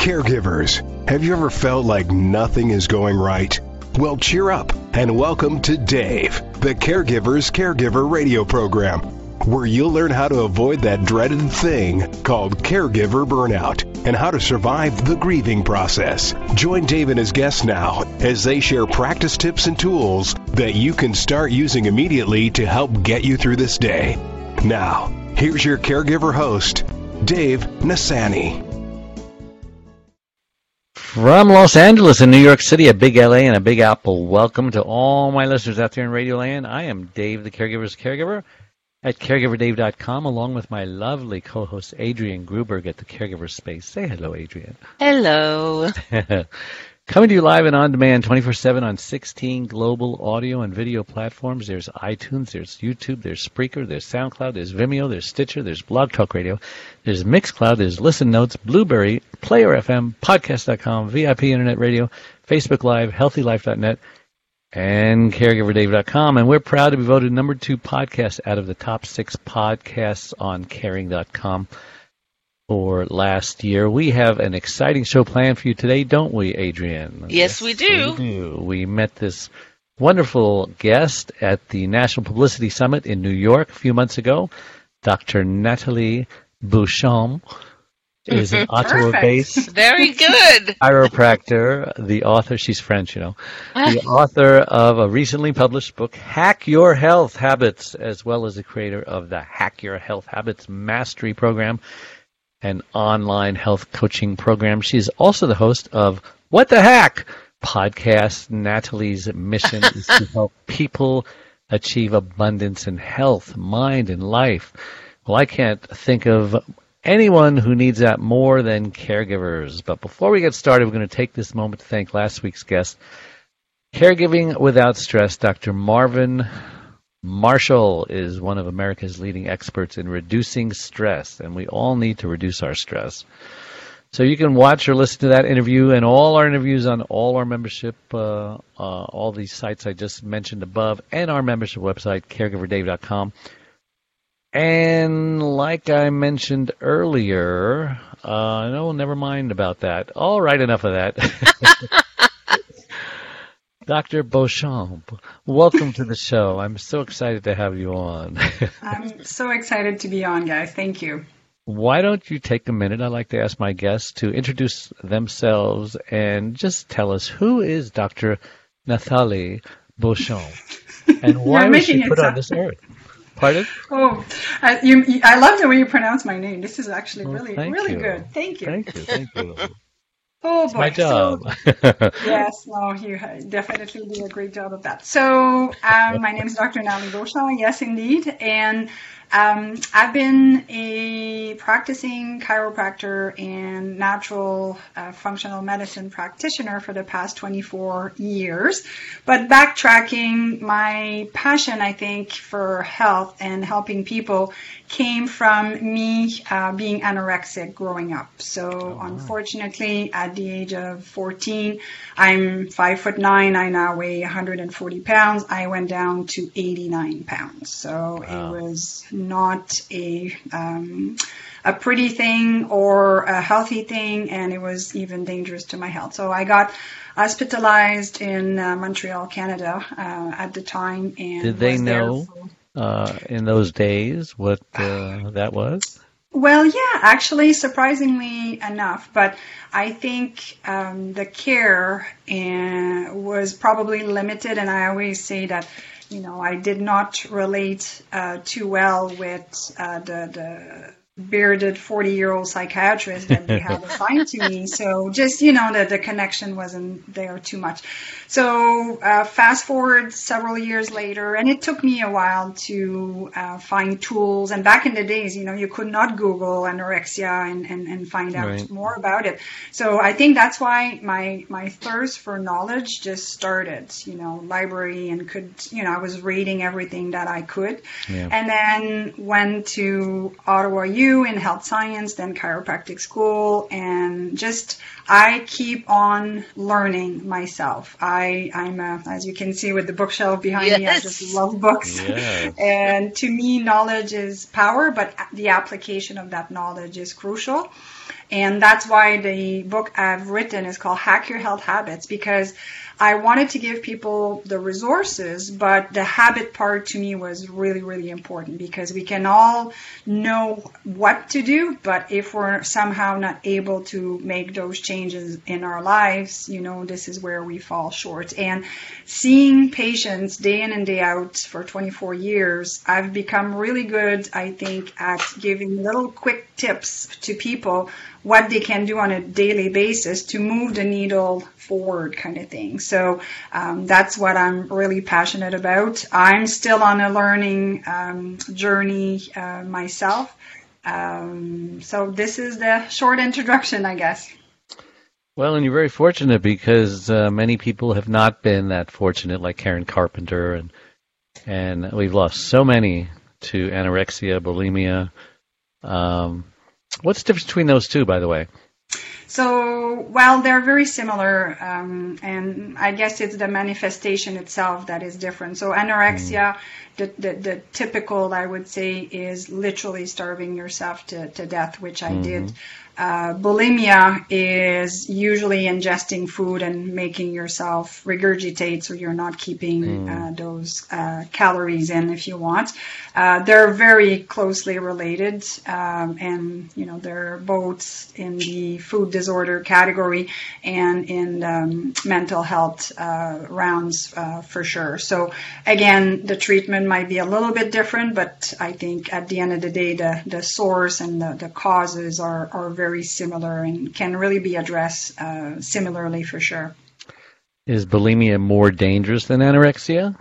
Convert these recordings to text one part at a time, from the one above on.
Caregivers, have you ever felt like nothing is going right? Well, cheer up and welcome to Dave, the Caregiver's Caregiver radio program, where you'll learn how to avoid that dreaded thing called caregiver burnout and how to survive the grieving process. Join Dave and his guests now as they share practice tips and tools that you can start using immediately to help get you through this day. Now, here's your caregiver host, Dave Nassaney. From Los Angeles and New York City, a big LA and a big Apple, welcome to all my listeners out there in Radio Land. I am Dave, the Caregiver's Caregiver, at caregiverdave.com, along with my lovely co-host Adrienne Gruberg at the Caregiver Space. Say hello, Adrienne. Hello. Coming to you live and on demand 24-7 on 16 global audio and video platforms. There's iTunes, there's YouTube, there's Spreaker, there's SoundCloud, there's Vimeo, there's Stitcher, there's Blog Talk Radio, there's Mixcloud, there's Listen Notes, Blubrry, Player FM, Podcast.com, VIP Internet Radio, Facebook Live, HealthyLife.net, and CaregiverDave.com. And we're proud to be voted number two podcast out of the top six podcasts on Caring.com for last year. We have an exciting show planned for you today, don't we, Adrienne? Yes, we do. We do. We met this wonderful guest at the National Publicity Summit in New York a few months ago. Dr. Nathalie Beauchamp is an Ottawa-based Very good. chiropractor, the author, she's French, you know, the author of a recently published book, Hack Your Health Habits, as well as the creator of the Hack Your Health Habits Mastery Program, an online health coaching program. She's also the host of What the Hack podcast. Nathalie's mission is to help people achieve abundance in health, mind, and life. Well, I can't think of anyone who needs that more than caregivers. But before we get started, we're going to take this moment to thank last week's guest, Caregiving Without Stress, Dr. Marvin Marshall is one of America's leading experts in reducing stress, and we all need to reduce our stress. So you can watch or listen to that interview and all our interviews on all our membership, uh, uh, all these sites I just mentioned above, and our membership website, caregiverdave.com. And like I mentioned earlier, uh, no, never mind about that. All right, enough of that. Dr. Beauchamp, welcome to the show. I'm so excited to have you on. I'm so excited to be on, guys. Thank you. Why don't you take a minute? I'd like to ask my guests to introduce themselves and just tell us who is Dr. Nathalie Beauchamp and why was she put on this earth? Pardon? Oh, I, you, I love the way you pronounce my name. This is actually oh, really, thank really you. good. Thank you. Thank you. Thank you. Oh It's boy. my job. So, yes, no, you definitely do a great job of that. So, um, my name is Dr. Nathalie Beauchamp. Yes, indeed. And um, I've been a practicing chiropractor and natural uh, functional medicine practitioner for the past 24 years. But backtracking, my passion, I think, for health and helping people came from me uh, being anorexic growing up. So, unfortunately, at the age of 14, I'm five foot nine. I now weigh 140 pounds. I went down to 89 pounds. So Wow. it was not a um, a pretty thing or a healthy thing, and it was even dangerous to my health. So I got hospitalized in uh, Montreal, Canada, uh, at the time. And Did they know for- uh, in those days what uh, that was? Well, yeah, actually, surprisingly enough, but I think um, the care uh, was probably limited, and I always say that, you know, I did not relate uh, too well with uh, the the bearded 40 year old psychiatrist that they had assigned to me. So just, you know, the, the connection wasn't there too much. So uh, fast forward several years later, and it took me a while to uh, find tools. And back in the days, you know, you could not Google anorexia and, and, and find out Right. more about it. So I think that's why my, my thirst for knowledge just started, you know, library and could, you know, I was reading everything that I could. Yeah. And then went to Ottawa NYU in health science, then chiropractic school, and just I keep on learning myself. I I'm a, as you can see with the bookshelf behind me, I just love books. Yes. and to me, knowledge is power, but the application of that knowledge is crucial. And that's why the book I've written is called Hack Your Health Habits because I wanted to give people the resources, but the habit part to me was really, really important because we can all know what to do, but if we're somehow not able to make those changes in our lives, you know, this is where we fall short. And seeing patients day in and day out for 24 years, I've become really good, I think, at giving little quick tips to people what they can do on a daily basis to move the needle forward kind of thing. So um, that's what I'm really passionate about. I'm still on a learning um, journey uh, myself. Um, so this is the short introduction, I guess. Well, and you're very fortunate because uh, many people have not been that fortunate, like Karen Carpenter, and and we've lost so many to anorexia, bulimia. Um, what's the difference between those two, by the way? So, well, they're very similar, um, and I guess it's the manifestation itself that is different. So, anorexia, the, the, the typical, I would say, is literally starving yourself to, to death, which I did. Uh, bulimia is usually ingesting food and making yourself regurgitate so you're not keeping uh, those uh, calories in if you want. Uh, they're very closely related, um, and you know they're both in the food disorder category and in um, mental health uh, rounds uh, for sure. So again, the treatment might be a little bit different, but I think at the end of the day, the the source and the, the causes are are very similar and can really be addressed uh, similarly for sure. Is bulimia more dangerous than anorexia?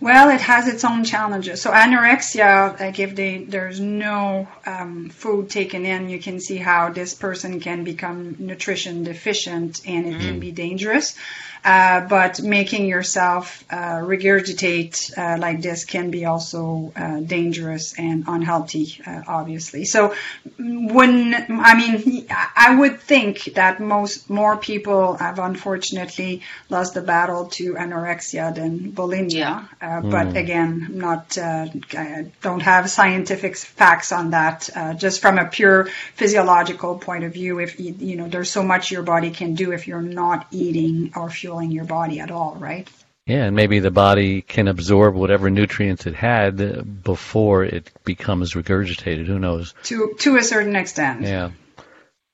Well, it has its own challenges. So anorexia, like if they there's no um, food taken in, you can see how this person can become nutrition deficient, and it can be dangerous. Uh, but making yourself uh, regurgitate uh, like this can be also uh, dangerous and unhealthy, uh, obviously. So, when I mean, I would think that most more people have unfortunately lost the battle to anorexia than bulimia. Yeah. Uh, But again, I'm not uh, I don't have scientific facts on that. Uh, just from a pure physiological point of view, if you, you know, there's so much your body can do if you're not eating or fueling your body at all, right? Yeah, and maybe the body can absorb whatever nutrients it had before it becomes regurgitated. Who knows? To to a certain extent. Yeah.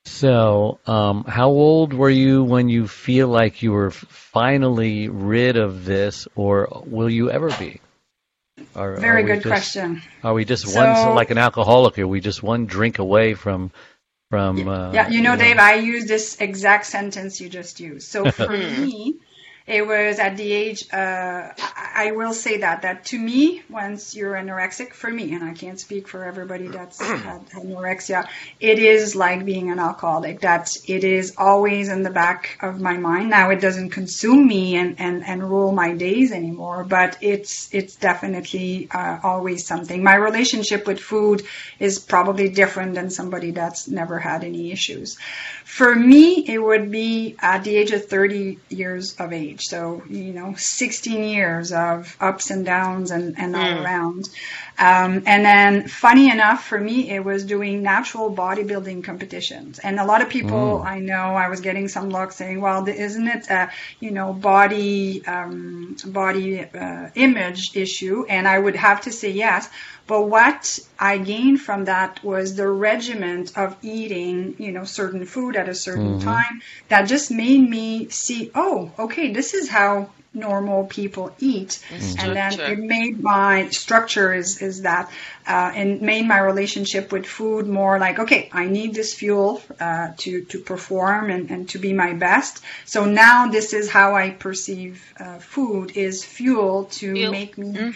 So, um, how old were you when you feel like you were finally rid of this, or will you ever be? Are, Very are good just- question. Are we just So- one, like an alcoholic? Are we just one drink away from, from? Uh, Yeah, you know, you Dave, I use this exact sentence you just used. So for me, it was at the age, uh, I, will say that, that to me, once you're anorexic, for me, and I can't speak for everybody that's had anorexia, it is like being an alcoholic. That it is always in the back of my mind. Now it doesn't consume me and, and, and rule my days anymore, but it's, it's definitely uh, always something. My relationship with food is probably different than somebody that's never had any issues. For me, it would be at the age of 30 years of age. So, you know, 16 years of ups and downs and, and all mm. around. Um, and then, funny enough, for me, it was doing natural bodybuilding competitions. And a lot of people I know, I was getting some looks saying, well, isn't it a, you know, body, um, body uh, image issue? And I would have to say yes. But what I gained from that was the regiment of eating, you know, certain food at a certain time that just made me see, oh, okay, this is how normal people eat. And then it made my structure is, is that, uh, and made my relationship with food more like, okay, I need this fuel, uh, to, to perform and, and to be my best. So now this is how I perceive, uh, food is fuel to Fuel. make me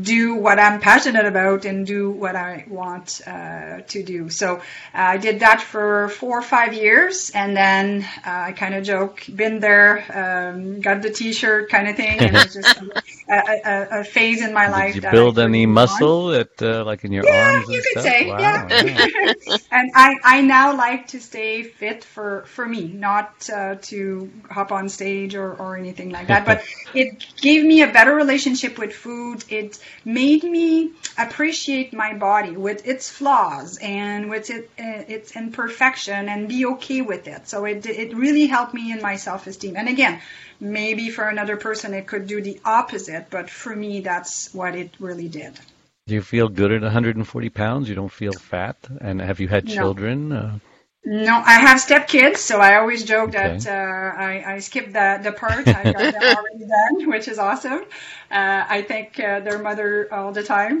do what I'm passionate about and do what I want uh, to do. So uh, I did that for four or five years, and then uh, I kind of joke, been there, um, got the T-shirt kind of thing, and it was just a, a, a, phase in my life. Did you build any muscle at uh, like in your yeah, arms? you and could stuff? say, Wow, yeah. yeah. and I, I now like to stay fit for, for me, not uh, to hop on stage or, or anything like that. But it gave me a better relationship with food. It made me appreciate my body with its flaws and with it, uh, its imperfection and be okay with it. So it, it really helped me in my self-esteem. And again, maybe for another person it could do the opposite, but for me that's what it really did. Do you feel good at 140 pounds? You don't feel fat? And have you had No. children? Uh, No, I have stepkids, so I always joke Okay. that uh, I, I skipped the, the part. I got them already done, which is awesome. Uh, I thank uh, their mother all the time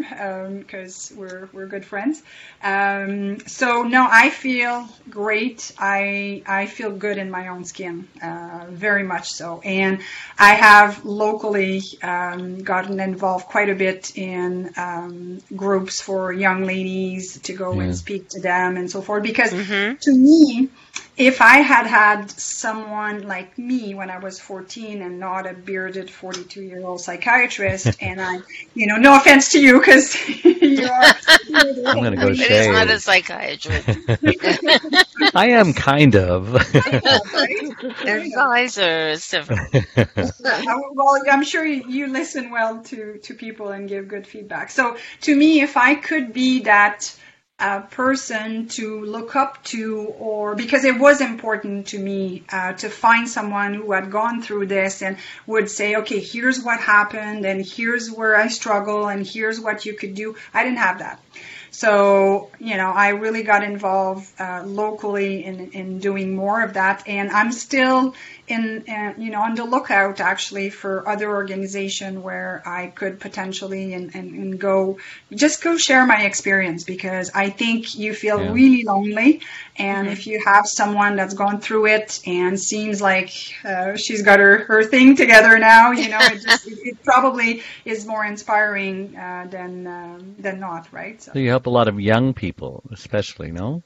because we're we're good friends. Um, so no, I feel great. I I feel good in my own skin, uh, very much so. And I have locally um, gotten involved quite a bit in um, groups for young ladies to go Yeah. and speak to them and so forth. Because to me, if I had had someone like me when I was 14 and not a bearded 42 year old psychiatrist, and I, you know, no offense to you because you are. I'm gonna go It is shave. not a psychiatrist. I am kind of. Advisor is different. Uh, well, I'm sure you, you listen well to, to people and give good feedback. So to me, if I could be that uh, person to look up to, or because it was important to me uh, to find someone who had gone through this and would say, okay, here's what happened, and here's where I struggle, and here's what you could do. I didn't have that. So, you know, I really got involved uh, locally in, in doing more of that. And I'm still in, uh, you know, on the lookout actually for other organization where I could potentially and, and, and go, just go share my experience because I think you feel Yeah. really lonely. And if you have someone that's gone through it and seems like uh, she's got her, her thing together now, you know, it, just, it, it probably is more inspiring uh, than um, than not, right? So. So you help a lot of young people, especially, no?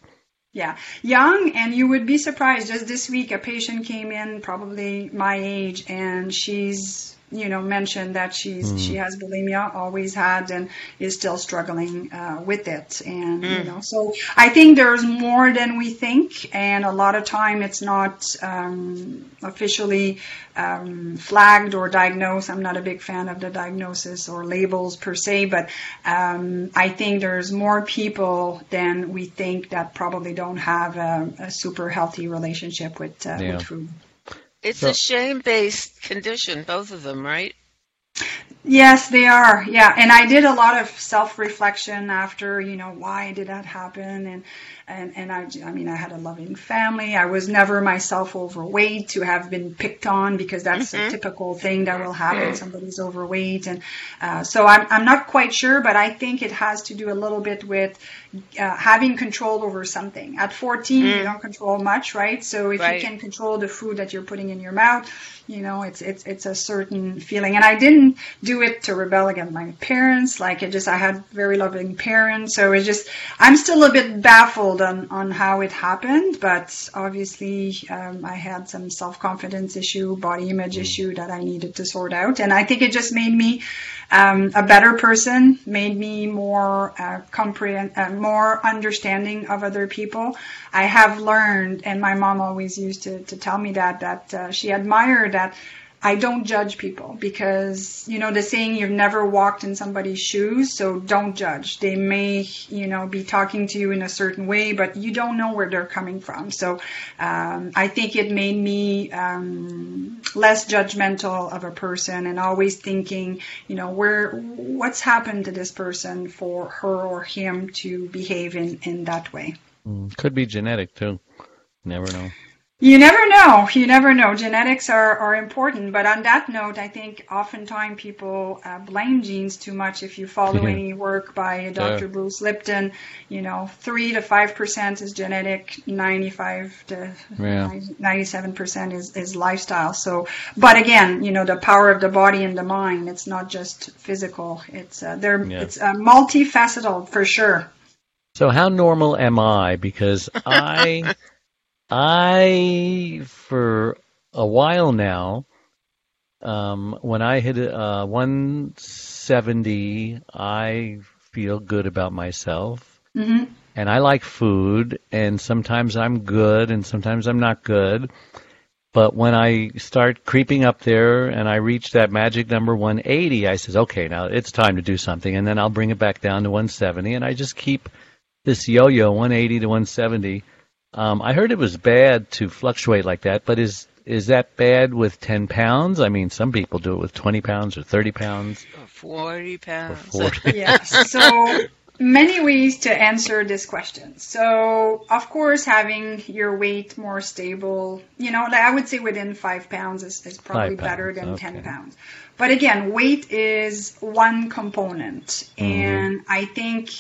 Yeah, young, and you would be surprised. Just this week, a patient came in, probably my age, and she's, you know, mentioned that she's she has bulimia, always had, and is still struggling uh, with it. And you know, so I think there's more than we think, and a lot of time it's not um, officially um, flagged or diagnosed. I'm not a big fan of the diagnosis or labels per se, but um, I think there's more people than we think that probably don't have a, a super healthy relationship with, uh, Yeah. with food. It's So- a shame-based condition, both of them, right? Yes, they are. Yeah, and I did a lot of self-reflection after, you know, why did that happen? And and and I, I mean, I had a loving family. I was never myself overweight to have been picked on because that's a typical thing that will happen. Somebody's overweight, and uh, so I'm I'm not quite sure, but I think it has to do a little bit with uh, having control over something. At 14, you don't control much, right? So if Right. you can control the food that you're putting in your mouth, you know, it's it's it's a certain feeling. And I didn't do it to rebel against my parents. Like it just, I had very loving parents, so it's just, I'm still a bit baffled on on how it happened. But obviously, um, I had some self confidence issue, body image issue that I needed to sort out, and I think it just made me um, a better person, made me more uh, comprehend, uh, more understanding of other people. I have learned, and my mom always used to, to tell me that that uh, she admired I don't judge people because you know the saying you've never walked in somebody's shoes, so don't judge. They may you know be talking to you in a certain way, but you don't know where they're coming from. So um, I think it made me um, less judgmental of a person and always thinking, you know, where what's happened to this person for her or him to behave in in that way. Mm, Could be genetic too. Never know. You never know. You never know. Genetics are, are important. But on that note, I think oftentimes people uh, blame genes too much. If you follow any work by Dr. Bruce Lipton, you know, 3 to 5% is genetic, 95 to Yeah. 97% is, is lifestyle. So, but again, you know, the power of the body and the mind, it's not just physical. It's, uh, they're, Yeah. it's uh, multifaceted for sure. So how normal am I? Because I, I for a while now, um, when I hit uh, 170, I feel good about myself, hmm and I like food, and sometimes I'm good, and sometimes I'm not good. But when I start creeping up there and I reach that magic number 180, I says, okay, now it's time to do something, and then I'll bring it back down to 170, and I just keep this yo-yo 180 to 170. Um, I heard it was bad to fluctuate like that, but is is that bad with 10 pounds? I mean, some people do it with 20 pounds or 30 pounds Or 40 or pounds. 40. Yes. So many ways to answer this question. So of course, having your weight more stable, you know, I would say within five pounds is, is probably Five better than okay. ten pounds. But again, weight is one component, Mm-hmm. and I think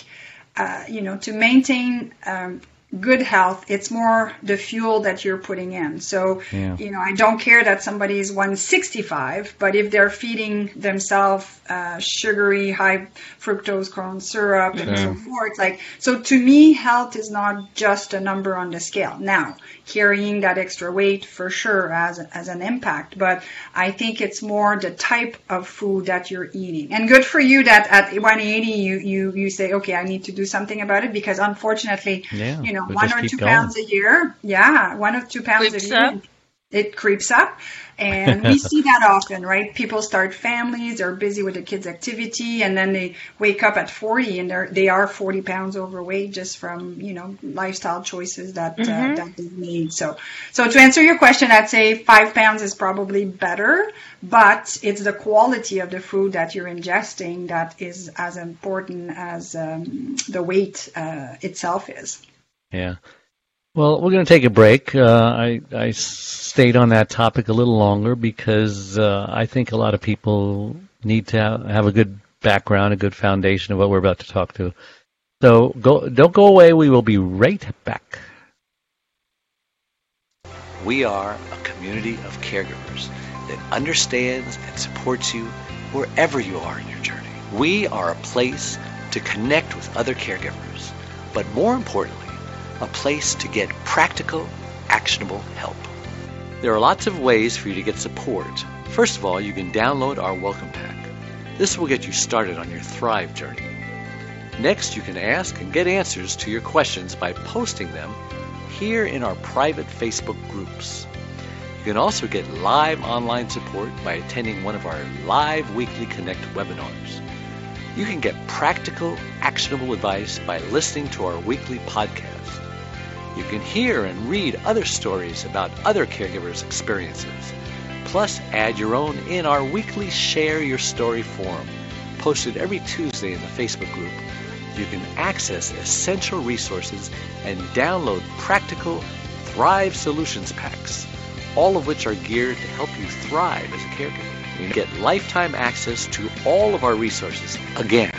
uh, you know to maintain. Um, Good health, it's more the fuel that you're putting in. So, Yeah. you know, I don't care that somebody is 165, but if they're feeding themselves uh, sugary, high fructose corn syrup and so forth, like, so to me, health is not just a number on the scale. Now, carrying that extra weight for sure has, has an impact, but I think it's more the type of food that you're eating. And good for you that at 180, you, you, you say, okay, I need to do something about it because unfortunately, Yeah, you know, we one or two going. pounds a year, yeah, one or two pounds Creeps a year, up. it creeps up. And we see that often, right? People start families, they're busy with the kids' activity, and then they wake up at 40 and they're, they are 40 pounds overweight just from, you know, lifestyle choices that, uh, that they've made. So, so to answer your question, I'd say five pounds is probably better, but it's the quality of the food that you're ingesting that is as important as um, the weight uh, itself is. Yeah. Well, we're going to take a break. Uh, I, I stayed on that topic a little longer because uh, I think a lot of people need to have, have a good background, a good foundation of what we're about to talk to. So go, don't go away. We will be right back. We are a community of caregivers that understands and supports you wherever you are in your journey. We are a place to connect with other caregivers, but more importantly, a place to get practical, actionable help. There are lots of ways for you to get support. First of all, you can download our welcome pack. This will get you started on your Thrive journey. Next, you can ask and get answers to your questions by posting them here in our private Facebook groups. You can also get live online support by attending one of our live weekly Connect webinars. You can get practical, actionable advice by listening to our weekly podcast. You can hear and read other stories about other caregivers' experiences. Plus, add your own in our weekly Share Your Story forum, posted every Tuesday in the Facebook group. You can access essential resources and download practical Thrive Solutions packs, all of which are geared to help you thrive as a caregiver. You get lifetime access to all of our resources. Again,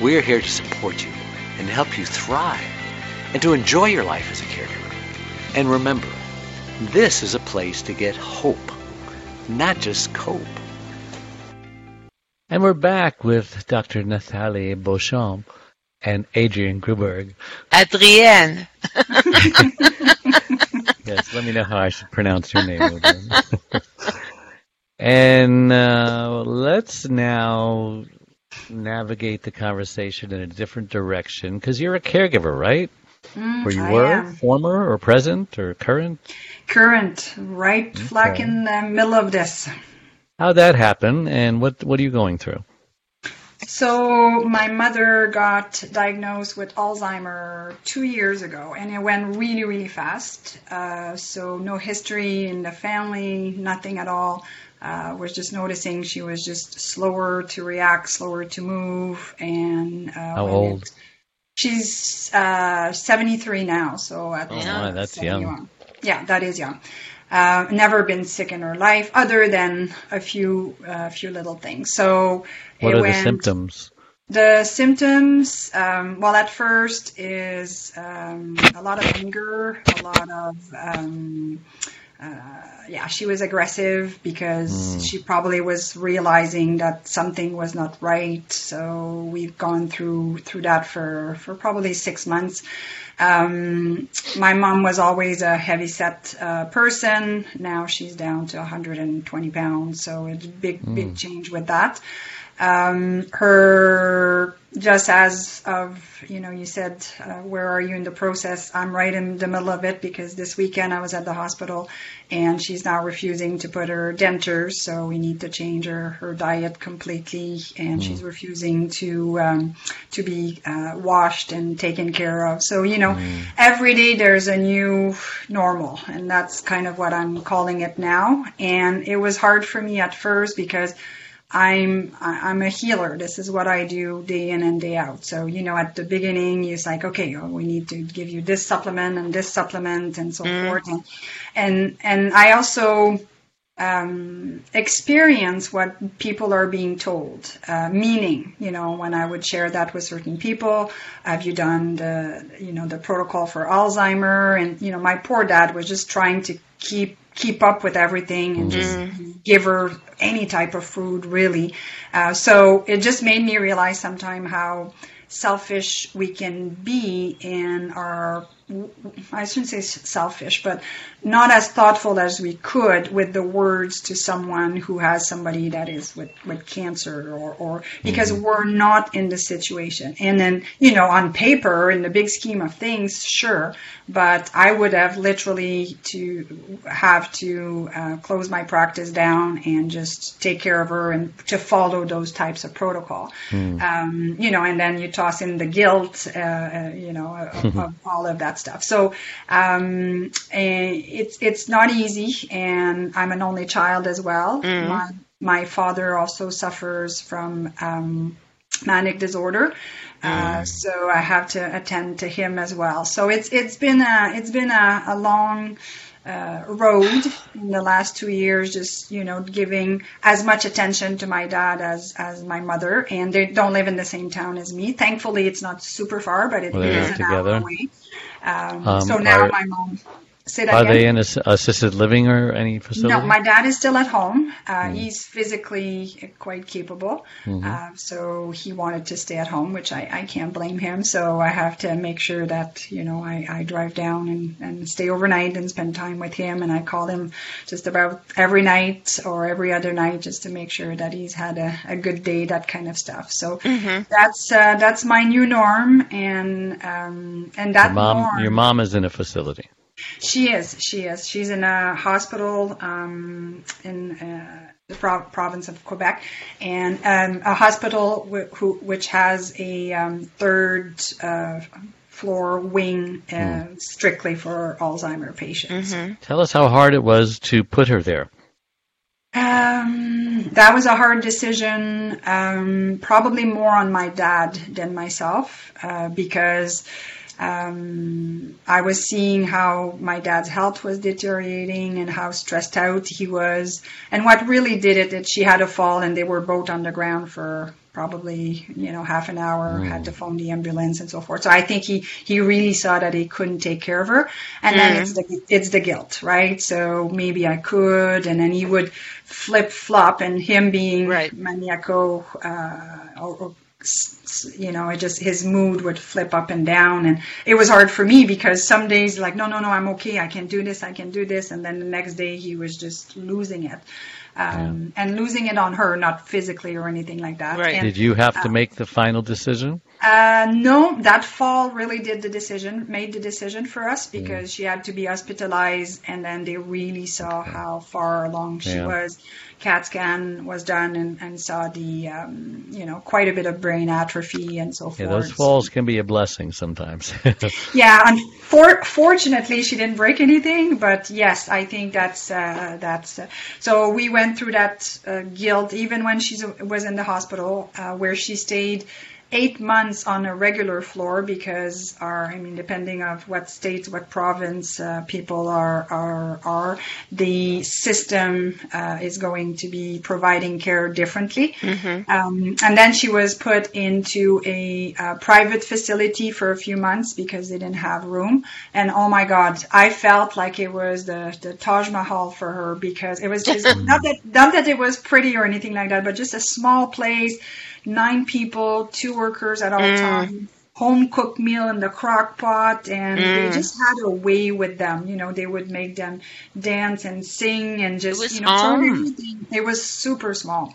we're here to support you and help you thrive and to enjoy your life as a caregiver. And remember, this is a place to get hope, not just cope. And we're back with Dr. Nathalie Beauchamp and Adrian Gruberg. Adrienne. Yes, let me know how I should pronounce your name. Adrian. and uh, let's now navigate the conversation in a different direction because you're a caregiver, right? Mm, Where you I were, am. former or present or current? Current, right flack in the middle of this. How'd that happen, and what what are you going through? So my mother got diagnosed with Alzheimer two years ago, and it went really, really fast. Uh, so no history in the family, nothing at all. Uh, was just noticing she was just slower to react, slower to move, and uh, How old? it- she's uh, 73 now, so at Oh, that's young. yeah, that is young. Uh, never been sick in her life, other than a few a few little things. So What are the symptoms? The symptoms, um, well, at first is um, a lot of anger, a lot of, um, uh, yeah, she was aggressive because she probably was realizing that something was not right. So we've gone through through that for for probably six months. Um, my mom was always a heavy set uh, person. Now she's down to 120 pounds, so it's a big big change with that um, her just as of you know you said uh, where are you in the process? I'm right in the middle of it because this weekend i was at the hospital and she's now refusing to put her dentures so we need to change her, her diet completely and she's refusing to um, to be uh, washed and taken care of. So you know every day there's a new normal and that's kind of what i'm calling it now. And it was hard for me at first because I'm I'm a healer. This is what I do day in and day out. So you know, at the beginning, it's like, okay, oh, we need to give you this supplement and this supplement and so forth, and and and I also um, experience what people are being told. Uh, meaning, you know, when I would share that with certain people, have you done the you know the protocol for Alzheimer? And you know, my poor dad was just trying to keep keep up with everything and just give her any type of food really. Uh, so it just made me realize sometime how selfish we can be in our I shouldn't say selfish, but not as thoughtful as we could with the words to someone who has somebody that is with, with cancer or, or because we're not in the situation. And then, you know, on paper, in the big scheme of things, sure, but I would have literally to have to uh, close my practice down and just take care of her and to follow those types of protocol. Um, you know, and then you toss in the guilt, uh, uh, you know, of, of all of that stuff. So um, eh, it's it's not easy, and I'm an only child as well. My my father also suffers from um, manic disorder. Uh, so I have to attend to him as well. So it's it's been a it's been a, a long uh, road in the last two years. Just you know, giving as much attention to my dad as as my mother, and they don't live in the same town as me. Thankfully, it's not super far, but it Well, is an hour together. away. Um, Um, so now my mom. Say that Are again? they in assisted living or any facility? No, my dad is still at home. Uh, He's physically quite capable. Uh, so he wanted to stay at home, which I, I can't blame him. So I have to make sure that, you know, I, I drive down and, and stay overnight and spend time with him. And I call him just about every night or every other night just to make sure that he's had a, a good day, that kind of stuff. So that's uh, that's my new norm. And, um, and that your mom, norm, your mom is in a facility. She is. She is. She's in a hospital um, in uh, the pro- province of Quebec, and um, a hospital w- who, which has a um, third uh, floor wing uh, strictly for Alzheimer patients. Tell us how hard it was to put her there. Um, that was a hard decision, um, probably more on my dad than myself, uh, because um, I was seeing how my dad's health was deteriorating and how stressed out he was. And what really did it, that she had a fall and they were both on the ground for probably, you know, half an hour, had to phone the ambulance and so forth. So I think he, he really saw that he couldn't take care of her. And then it's the, it's the guilt, right? So maybe I could, and then he would flip flop and him being Right. maniacal, uh, or, or you know, it just his mood would flip up and down, and it was hard for me because some days like, no, no, no, I'm okay, I can do this, I can do this, and then the next day he was just losing it, um, and losing it on her, not physically or anything like that. Right. And, Did you have to make the final decision? Uh, no, that fall really did the decision, made the decision for us because she had to be hospitalized, and then they really saw how far along she Yeah. was. CAT scan was done, and, and saw the, um, you know, quite a bit of brain atrophy and so forth. Yeah, those falls can be a blessing sometimes. Yeah, unfor- fortunately, she didn't break anything, but yes, I think that's uh, that's. Uh, so we went through that uh, guilt even when she was in the hospital, uh, where she stayed eight months on a regular floor because our, I mean, depending of what state, what province uh, people are are are, the system uh, is going to be providing care differently. Um, and then she was put into a, uh private facility for a few months because they didn't have room. And oh my God, I felt like it was the the Taj Mahal for her because it was just not that not that it was pretty or anything like that, but just a small place nine people, two workers at all times, home cooked meal in the crock pot, and they just had a way with them. You know, they would make them dance and sing and just, you know, everything. It was super small.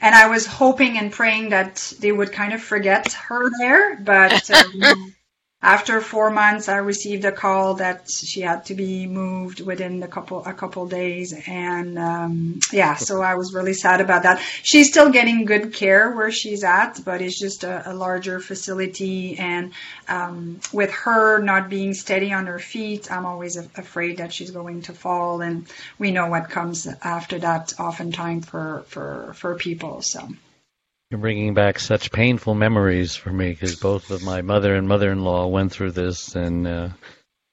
And I was hoping and praying that they would kind of forget her there, but um, after four months, I received a call that she had to be moved within a couple a couple days, and um, yeah, so I was really sad about that. She's still getting good care where she's at, but it's just a, a larger facility, and um, with her not being steady on her feet, I'm always a- afraid that she's going to fall, and we know what comes after that, oftentimes for for for people. So. You're bringing back such painful memories for me because both of my mother and mother-in-law went through this, and uh,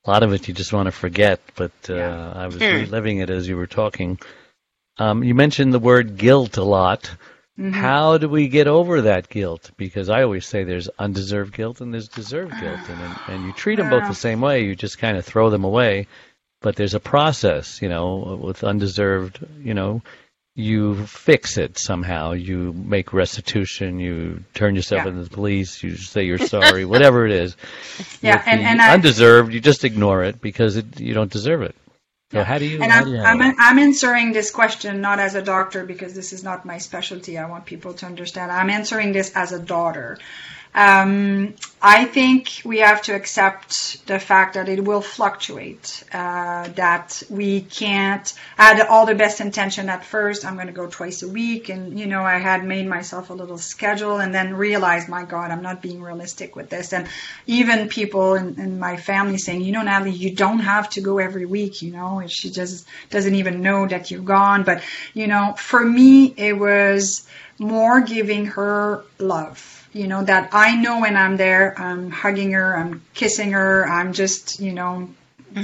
a lot of it you just want to forget. But uh, Yeah. I was Hmm. reliving it as you were talking. Um, you mentioned the word guilt a lot. Mhm. How do we get over that guilt? Because I always say there's undeserved guilt and there's deserved guilt, and and, and you treat them both the same way. You just kind of throw them away. But there's a process, you know, with undeserved, you know, you fix it somehow. You make restitution. You turn yourself Yeah. into the police. You say you're sorry, whatever it is. Yeah, With and- and I- undeserved, you just ignore it because it, you don't deserve it. So Yeah. how do you? And I'm, you I'm? I'm answering this question not as a doctor because this is not my specialty. I want people to understand. I'm answering this as a daughter. Um, I think we have to accept the fact that it will fluctuate, uh, that we can't had all the best intention at first. I'm going to go twice a week. And, you know, I had made myself a little schedule and then realized, my God, I'm not being realistic with this. And even people in, in my family saying, you know, Nathalie, you don't have to go every week, you know, she just doesn't even know that you've gone. But, you know, for me, it was more giving her love you know that i know when i'm there i'm hugging her i'm kissing her i'm just you know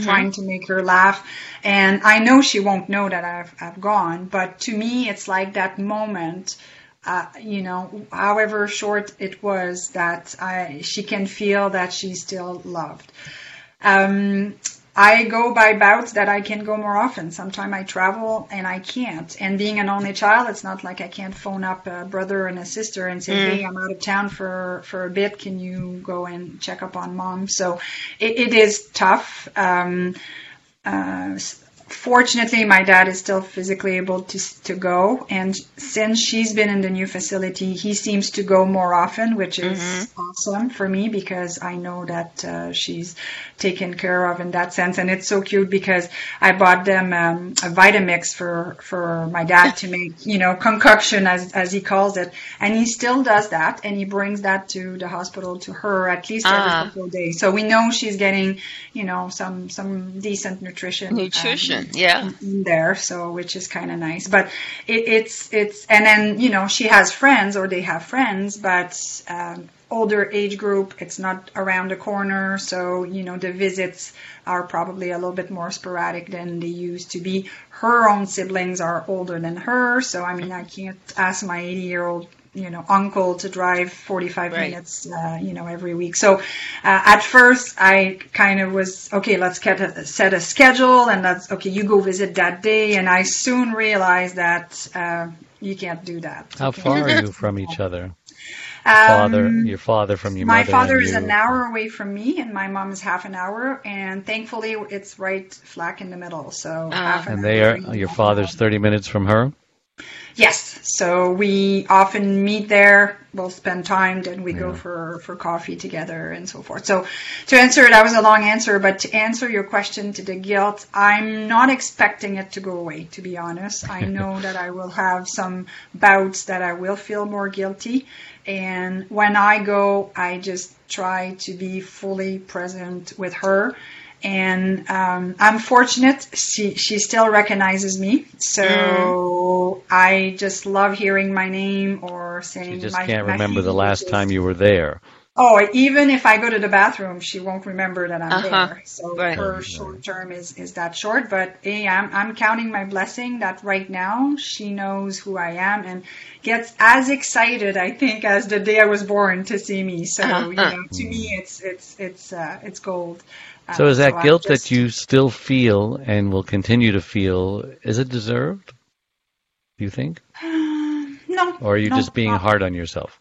trying to make her laugh. And i know she won't know that i've, I've gone but to me it's like that moment uh, you know however short it was that i she can feel that she's still loved. Um, I go by bouts that I can go more often. Sometimes I travel and I can't. And being an only child, it's not like I can't phone up a brother and a sister and say, "Hey, I'm out of town for for a bit. Can you go and check up on mom?" So it, it is tough. Um, uh, fortunately, my dad is still physically able to to go, and since she's been in the new facility, he seems to go more often, which is awesome for me because I know that uh, she's taken care of in that sense, and it's so cute because I bought them um, a Vitamix for for my dad to make, you know, concoction as as he calls it, and he still does that, and he brings that to the hospital to her at least every Ah. couple of days. So we know she's getting, you know, some some decent nutrition. um, Yeah. there, so which is kind of nice. But it, it's it's and then you know she has friends or they have friends, but um, older age group. It's not around the corner, so you know the visits are probably a little bit more sporadic than they used to be. Her own siblings are older than her, so I mean I can't ask my 80 year old you know uncle to drive 45 Right. minutes uh, you know every week so uh, at first i kind of was okay let's get a, set a schedule and let's okay you go visit that day and i soon realized that uh, you can't do that How You can't far are you from each other? Um, Father, your father from your my mother. father and is you. an hour away from me and my mom is half an hour and thankfully it's right flack in the middle so half an And hour they are your half an hour. father's 30 minutes from her. Yes. So we often meet there. We'll spend time, then we go for, for coffee together and so forth. So to answer it, that was a long answer, but to answer your question to the guilt, I'm not expecting it to go away, to be honest. I know that I will have some bouts that I will feel more guilty. And when I go, I just try to be fully present with her and um, I'm fortunate. She she still recognizes me, so I just love hearing my name or saying She just my, can't my remember the last just- time you were there. Oh, even if I go to the bathroom, she won't remember that I'm Uh-huh. there. So Right. her short term is, is that short. But hey, I'm I'm counting my blessing that right now she knows who I am and gets as excited, I think, as the day I was born to see me. So Uh-huh. know, to me, it's it's it's uh, it's gold. So is that I'm guilt just- that you still feel and will continue to feel, is it deserved? Do you think? no, Or are you no, just being not- hard on yourself?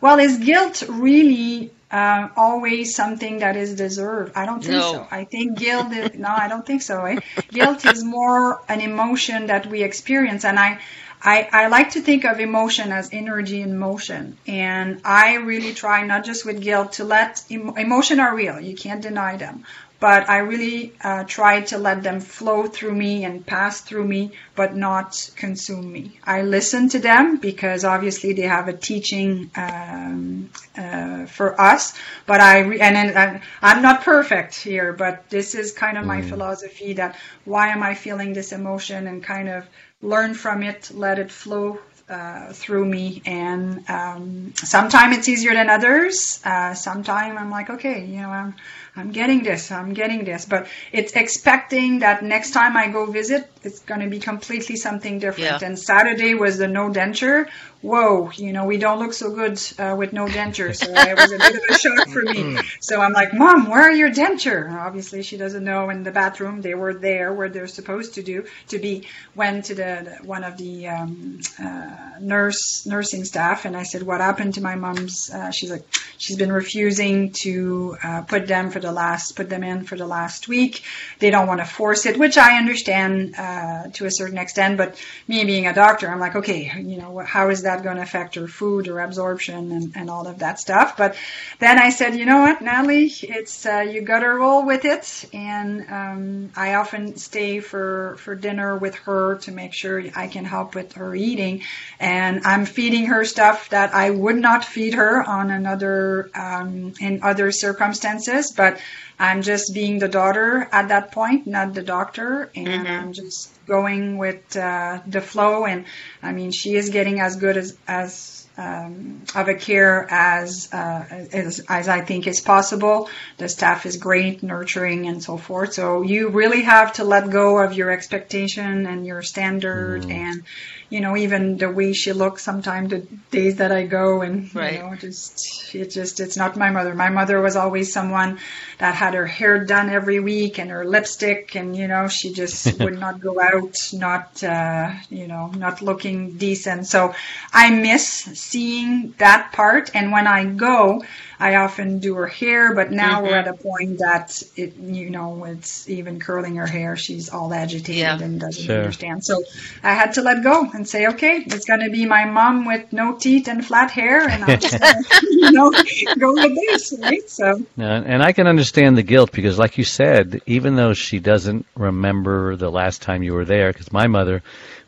Well, is guilt really uh, always something that is deserved? I don't think No. so. I think guilt is, no, I don't think so. Eh? Guilt is more an emotion that we experience. And I, I, I like to think of emotion as energy in motion. And I really try, not just with guilt, to let em- emotion are real. You can't deny them. But I really uh, try to let them flow through me and pass through me, but not consume me. I listen to them because obviously they have a teaching um, uh, for us. But I re- and, and and I'm not perfect here, but this is kind of my philosophy that why am I feeling this emotion and kind of learn from it, let it flow uh, through me. And um, sometimes it's easier than others. Uh, sometimes I'm like, okay, you know, I'm I'm getting this, I'm getting this. But it's expecting that next time I go visit, it's going to be completely something different. Yeah. And Saturday was the no denture. Whoa, you know, we don't look so good uh, with no denture. So it was a bit of a shock for me. So I'm like, Mom, where are your denture? Obviously, she doesn't know. In the bathroom, they were there where they're supposed to do to be. Went to the, the one of the um, uh, nurse nursing staff, and I said, "What happened to my mom's?" Uh, she's like, "She's been refusing to uh, put them for the last put them in for the last week. They don't want to force it, which I understand uh, to a certain extent. But me being a doctor, I'm like, okay, you know, how is that going to affect her food or absorption and, and all of that stuff? But then I said, you know what, Nathalie, it's uh, you got to roll with it, and um, I often stay for for dinner with her to make sure I can help with her eating, and I'm feeding her stuff that I would not feed her on another um, in other circumstances, but I'm just being the daughter at that point, not the doctor, and I'm just going with uh, the flow. And I mean, she is getting as good as as um, of a care as, uh, as as I think is possible. The staff is great, nurturing, and so forth. So you really have to let go of your expectation and your standard, and you know, even the way she looks. Sometimes the days that I go and Right. you know, just it just it's not my mother. My mother was always someone that had her hair done every week and her lipstick, and you know, she just would not go out, not uh, you know, not looking decent. So I miss seeing that part, and when I go. I often do her hair, but now we're mm-hmm. at a point that it, you know, it's even curling her hair. She's all agitated Yeah. and doesn't Sure. understand. So I had to let go and say, okay, it's going to be my mom with no teeth and flat hair, and I'm just going to, you know, go with this, right? So and I can understand the guilt because, like you said, even though she doesn't remember the last time you were there, because my mother,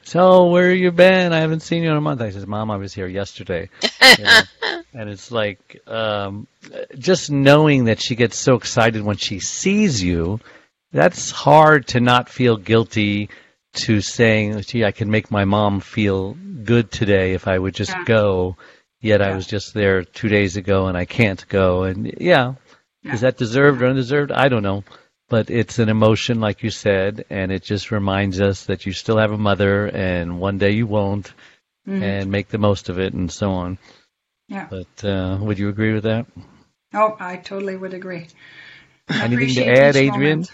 so where you been? I haven't seen you in a month. I says, Mom, I was here yesterday. You know? and it's like um, just knowing that she gets so excited when she sees you. That's hard to not feel guilty to saying, "Gee, I can make my mom feel good today if I would just Yeah. go." Yet I was just there two days ago and I can't go. And yeah, Yeah. is that deserved or undeserved? I don't know. But it's an emotion, like you said, and it just reminds us that you still have a mother and one day you won't, mhm. and make the most of it and so on. yeah. But uh, would you agree with that? Oh, I totally would agree. I Anything to add, Adrienne? moment.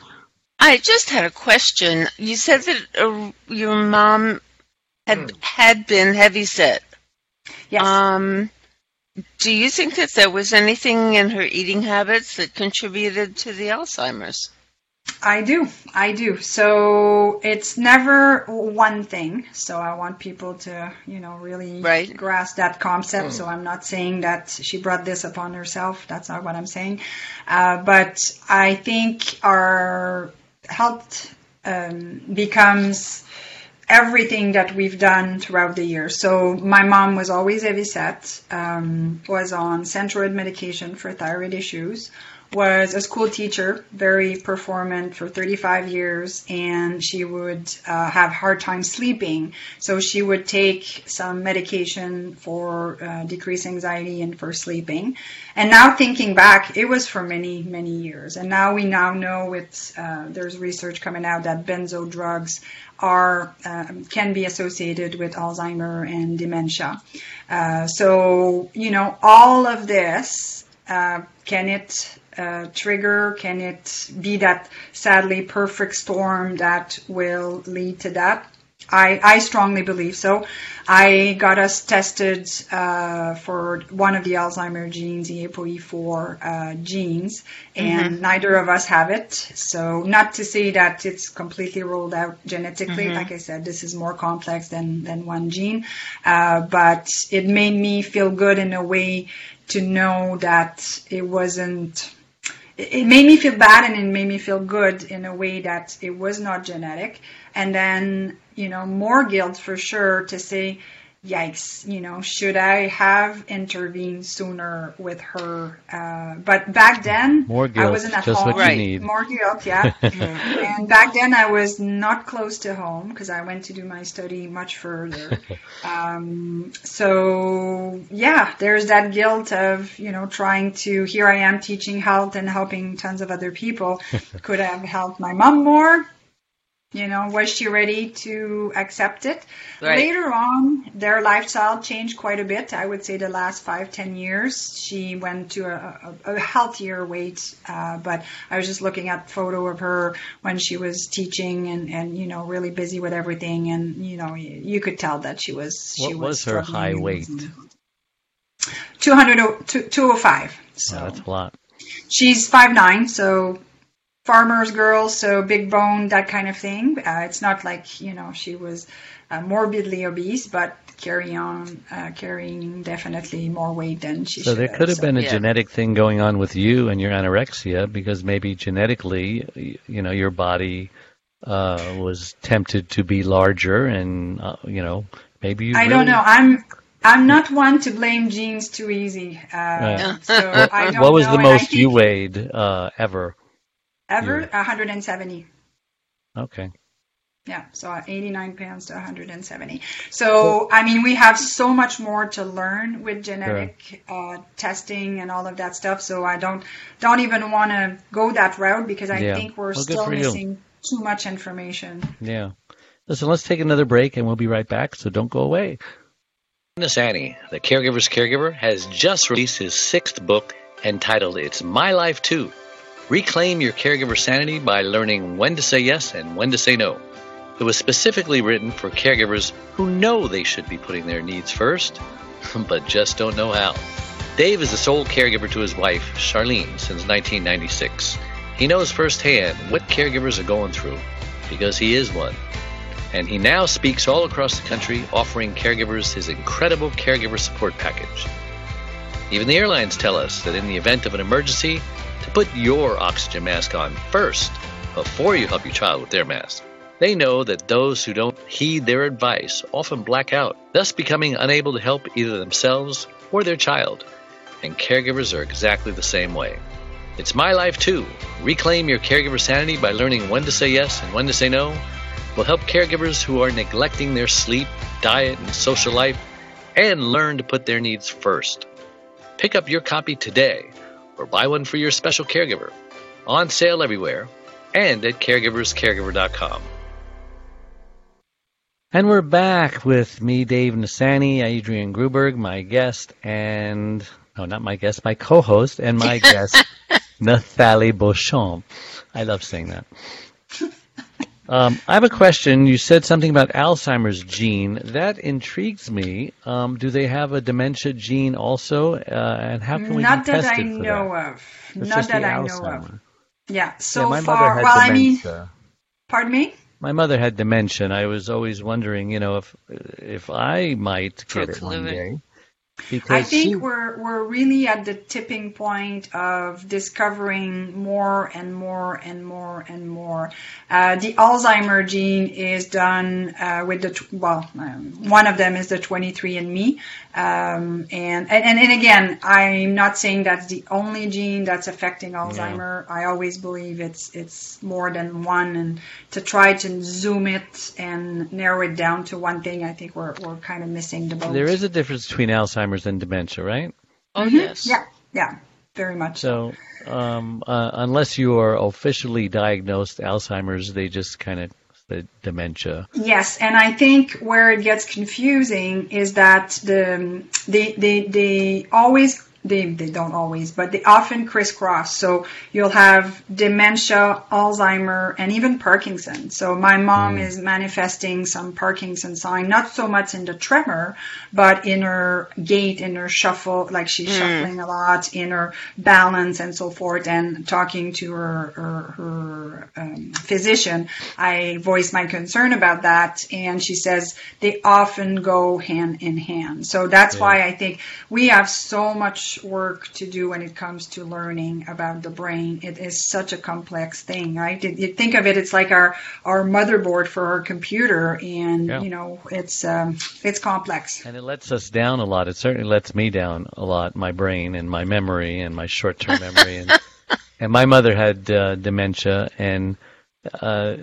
I just had a question. You said that uh, your mom had had been heavy set. Yes. Um, do you think that there was anything in her eating habits that contributed to the Alzheimer's? I do. I do. So it's never one thing. So I want people to, you know, really Right. grasp that concept. So I'm not saying that she brought this upon herself. That's not what I'm saying. Uh, but I think our health um, becomes everything that we've done throughout the year. So my mom was always heavy set, um, was on Synthroid medication for thyroid issues, was a school teacher, very performant for 35 years, and she would uh, have hard time sleeping. So she would take some medication for uh, decreased anxiety and for sleeping. And now thinking back, it was for many, many years. And now we now know with uh, there's research coming out that benzo drugs are um, can be associated with Alzheimer and dementia. Uh, so you know all of this uh, can it uh, trigger? Can it be that sadly perfect storm that will lead to that? I, I strongly believe so. I got us tested uh, for one of the Alzheimer genes, the ApoE4 uh, genes, and mm-hmm. neither of us have it. So, not to say that it's completely ruled out genetically. Mm-hmm. Like I said, this is more complex than, than one gene. Uh, but it made me feel good in a way to know that it wasn't it made me feel bad and it made me feel good in a way that it was not genetic. And then, you know, more guilt for sure to say, yikes, you know, should I have intervened sooner with her? Uh, but back then, more guilt, I wasn't at just home. What you right. need. More guilt, yeah. and back then, I was not close to home because I went to do my study much further. um, so yeah, there's that guilt of you know trying to. Here I am teaching health and helping tons of other people. Could have helped my mom more you know, was she ready to accept it? Right. Later on, their lifestyle changed quite a bit. I would say the last five, ten years, she went to a, a, a healthier weight. Uh, but I was just looking at photo of her when she was teaching and, and you know, really busy with everything. And, you know, you, you could tell that she was, What she was her high weight? 200, 205. So Oh, that's a lot. she's five nine, so farmer's girl, so big bone, that kind of thing. Uh, it's not like you know she was uh, morbidly obese, but carry on uh, carrying definitely more weight than she So should there could have So- been a Yeah. genetic thing going on with you and your anorexia because maybe genetically, you know, your body uh, was tempted to be larger, and uh, you know, maybe you. I really, don't know. I'm I'm not one to blame genes too easy. Uh, Right. So I don't What was know, the and I most you weighed uh, ever? Ever? you- 170. Okay. Yeah, so 89 pounds to 170. So, I mean, we have so much more to learn with genetic uh, testing and all of that stuff. So I don't don't even want to go that route because I Yeah. think we're Well, still for you. missing too much information. Yeah. Listen, let's take another break, and we'll be right back. So don't go away. Nassaney, the caregiver's caregiver, has just released his sixth book entitled It's My Life Too. Reclaim your caregiver sanity by learning when to say yes and when to say no. It was specifically written for caregivers who know they should be putting their needs first, but just don't know how. Dave is the sole caregiver to his wife, Charlene, since 1996. He knows firsthand what caregivers are going through because he is one and he now speaks all across the country offering caregivers his incredible caregiver support package. Even the airlines tell us that in the event of an emergency, to put your oxygen mask on first before you help your child with their mask. They know that those who don't heed their advice often black out, thus becoming unable to help either themselves or their child. And caregivers are exactly the same way. It's my life too. Reclaim your caregiver sanity by learning when to say yes and when to say no will help caregivers who are neglecting their sleep, diet, and social life and learn to put their needs first. Pick up your copy today or buy one for your special caregiver. On sale everywhere and at caregiverscaregiver.com. And we're back with me, Dave Nassaney, Adrienne Gruberg, my guest, and no, not my guest, my co-host, and my guest, Nathalie Beauchamp. I love saying that. Um, I have a question. You said something about Alzheimer's gene. That intrigues me. Um, do they have a dementia gene also? Uh, and how can we Not be that tested I for know that? of. It's Not that the I know of. Yeah. So yeah, my far, mother had well, I mean, pardon me. My mother had dementia, and I was always wondering, you know, if if I might get it one day. Because I think she- we're we're really at the tipping point of discovering more and more and more and more. Uh, the Alzheimer gene is done uh, with the tw- well, um, one of them is the 23andMe, um, and, and and again, I'm not saying that's the only gene that's affecting Alzheimer. I always believe it's it's more than one, and to try to zoom it and narrow it down to one thing, I think we're we're kind of missing the boat. there is a difference between Alzheimer's and dementia, right? Oh, yes. Yeah, yeah, very much. So, um, uh, unless you are officially diagnosed Alzheimer's, they just kind of say dementia. Yes, and I think where it gets confusing is that the they they they always they they don't always, but they often crisscross. So you'll have dementia, Alzheimer, and even Parkinson. So my mom is manifesting some Parkinson sign, not so much in the tremor, but in her gait, in her shuffle, like she's shuffling a lot, in her balance and so forth. And talking to her her, her um, physician, I voiced my concern about that, and she says they often go hand in hand. So that's why I think we have so much work to do when it comes to learning about the brain. It is such a complex thing, right? You- think of it, it's like our our motherboard for our computer, and Yeah. you know, it's um, it's complex. And it lets us down a lot. It certainly lets me down a lot, my brain and my memory and my short-term memory. And, and my mother had uh, dementia, and uh,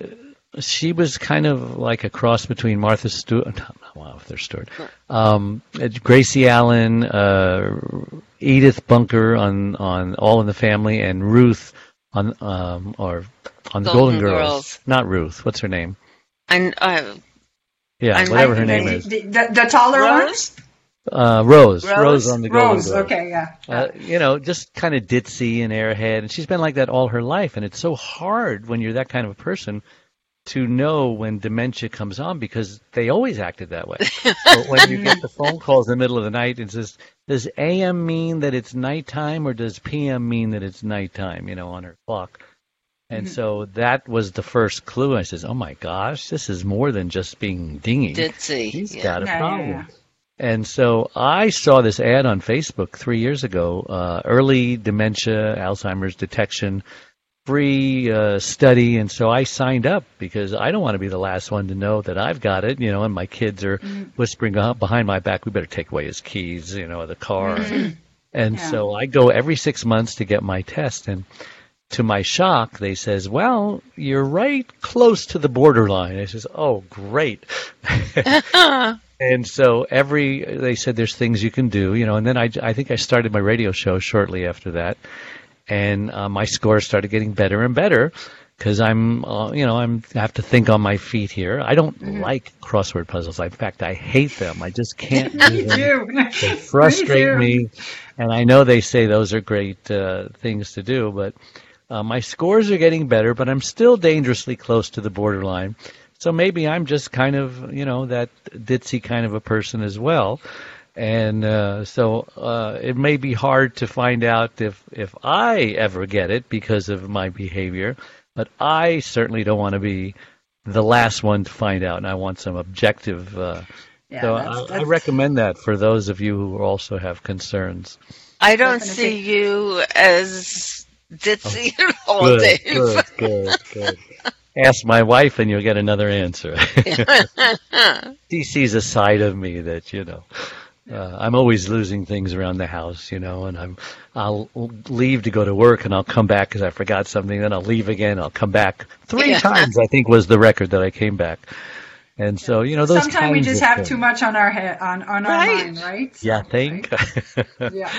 she was kind of like a cross between Martha Stewart, not Martha Stewart, um, Gracie Allen, uh, Edith Bunker on on All in the Family, and Ruth on um, or on the Golden, Golden Girls. Girls. Not Ruth. What's her name? And uh, Yeah, And whatever her I- name the, is. The, the, the taller Rose? Uh, Rose. Rose? Rose on the Golden Rose. Girls. Okay, yeah. uh, you know, just kind of ditzy and airhead. And she's been like that all her life. And it's so hard when you're that kind of a person to know when dementia comes on because they always acted that way. but when you get the phone calls in the middle of the night and says, does AM mean that it's nighttime or does PM mean that it's nighttime, you know, on her clock? And so that was the first clue. I says, oh my gosh, this is more than just being dingy. Ditzy. He's yeah. got a Yeah, yeah, problem. yeah. And so I saw this ad on Facebook three years ago, uh, early dementia, Alzheimer's detection, free uh, study. And so I signed up because I don't want to be the last one to know that I've got it, you know, and my kids are whispering uh, behind my back, we better take away his keys, you know, the car. And Yeah. so I go every six months to get my test. And to my shock, they says, well, you're right close to the borderline. I says, oh, great. and so every, they said there's things you can do, you know, and then I, I think I started my radio show shortly after that. And uh, my scores started getting better and better because I'm, uh, you know, I'm I have to think on my feet here. I don't like crossword puzzles. In fact, I hate them. I just can't do them they frustrate me, and I know they say those are great uh, things to do, but uh, my scores are getting better, but I'm still dangerously close to the borderline. So maybe I'm just kind of, you know, that ditzy kind of a person as well. And uh, so uh, it may be hard to find out if, if I ever get it because of my behavior, but I certainly don't want to be the last one to find out, and I want some objective uh, Yeah, so that's- I, I recommend that for those of you who also have concerns. I don't Definitely. see you as ditzy at all, good, Dave. good, good, good. Ask my wife, and you'll get another answer. she sees a side of me that you know. Uh, I'm always losing things around the house, you know, and I'm I'll leave to go to work, and I'll come back because I forgot something. Then I'll leave again. I'll come back three Yeah. times. I think was the record that I came back. And so you know those. Sometimes we just have things. too much on our head, on, on our Right. mind, right? Yeah, I think. Right? Yeah.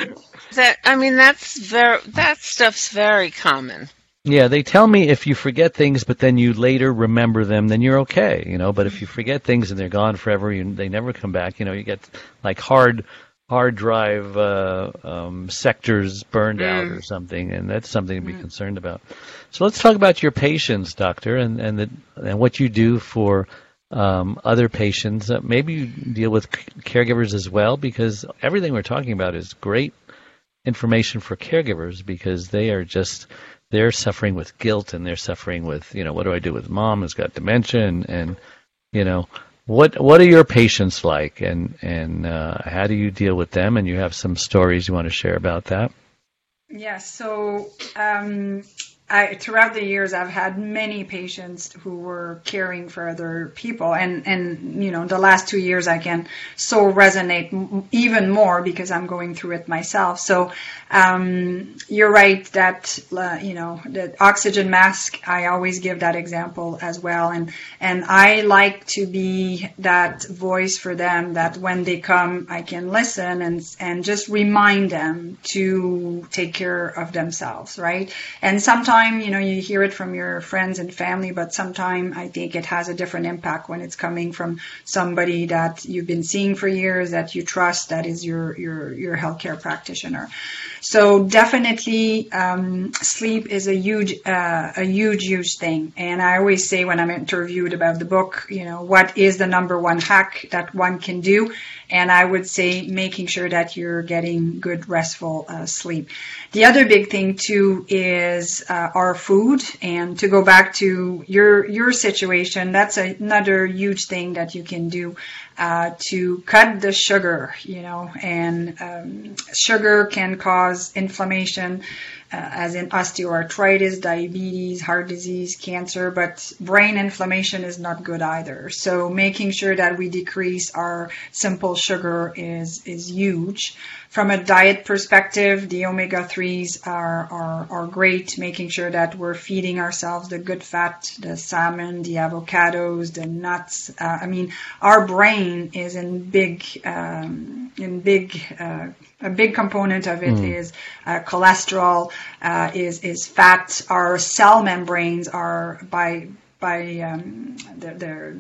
That I mean, that's very that stuff's very common. Yeah, they tell me if you forget things, but then you later remember them, then you're okay, you know. But if you forget things and they're gone forever, you, they never come back. You know, you get like hard hard drive uh, um, sectors burned out or something, and that's something to be concerned about. So let's talk about your patients, doctor, and and the, and what you do for um, other patients. Uh, maybe you deal with c- caregivers as well, because everything we're talking about is great information for caregivers because they are just they're suffering with guilt and they're suffering with you know what do I do with mom who's got dementia and and you know what what are your patients like, and and uh, how do you deal with them? And you have some stories you want to share about that. yeah So um, I, throughout the years, I've had many patients who were caring for other people, and and you know, the last two years I can so resonate m- even more because I'm going through it myself. So um, you're right that uh, you know the oxygen mask. I always give that example as well, and and I like to be that voice for them. That when they come, I can listen and and just remind them to take care of themselves, right? And sometimes you know, you hear it from your friends and family, but sometimes I think it has a different impact when it's coming from somebody that you've been seeing for years, that you trust, that is your your your healthcare practitioner. So definitely, um, sleep is a huge uh, a huge huge thing. And I always say when I'm interviewed about the book, you know, what is the number one hack that one can do? And I would say making sure that you're getting good restful uh, sleep. The other big thing too is uh, our food. And to go back to your your situation, that's another huge thing that you can do uh, to cut the sugar. You know, and um, sugar can cause inflammation as in osteoarthritis, diabetes, heart disease, cancer, but brain inflammation is not good either. So making sure that we decrease our simple sugar is is huge. From a diet perspective, the omega 3s are, are, are great, making sure that we're feeding ourselves the good fat, the salmon, the avocados, the nuts. Uh, I mean, our brain is in big, um, in big, uh, a big component of it mm. is uh, cholesterol, uh, is is fat. Our cell membranes are by by um, they're, they're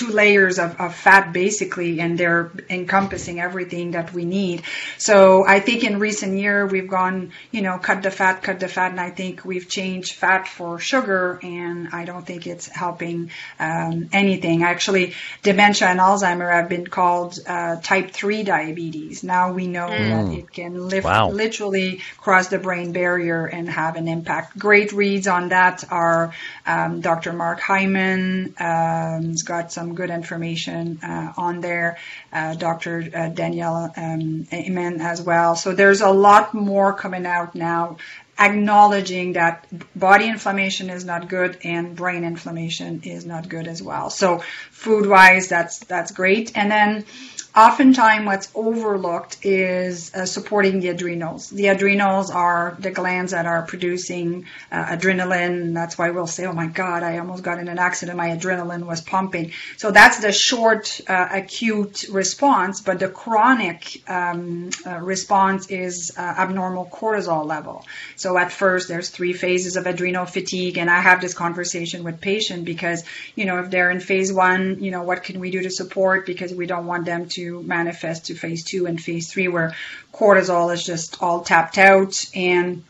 two layers of, of fat basically and they're encompassing everything that we need so i think in recent year we've gone you know cut the fat cut the fat and i think we've changed fat for sugar and i don't think it's helping um, anything actually dementia and alzheimer have been called uh, type 3 diabetes now we know mm. that it can lift, wow. literally cross the brain barrier and have an impact great reads on that are um, dr mark hyman um, has got some some good information uh, on there. Uh, Dr. Uh, Daniel um, Amen as well. So there's a lot more coming out now acknowledging that body inflammation is not good and brain inflammation is not good as well. So food wise, that's that's great. And then oftentimes what's overlooked is uh, supporting the adrenals. The adrenals are the glands that are producing uh, adrenaline. That's why we'll say, oh my God, I almost got in an accident. My adrenaline was pumping. So that's the short, uh, acute response, but the chronic um, uh, response is uh, abnormal cortisol level. So at first, there's three phases of adrenal fatigue, and I have this conversation with patients because, you know, if they're in phase one, you know, what can we do to support because we don't want them to manifest to phase two and phase three where cortisol is just all tapped out. And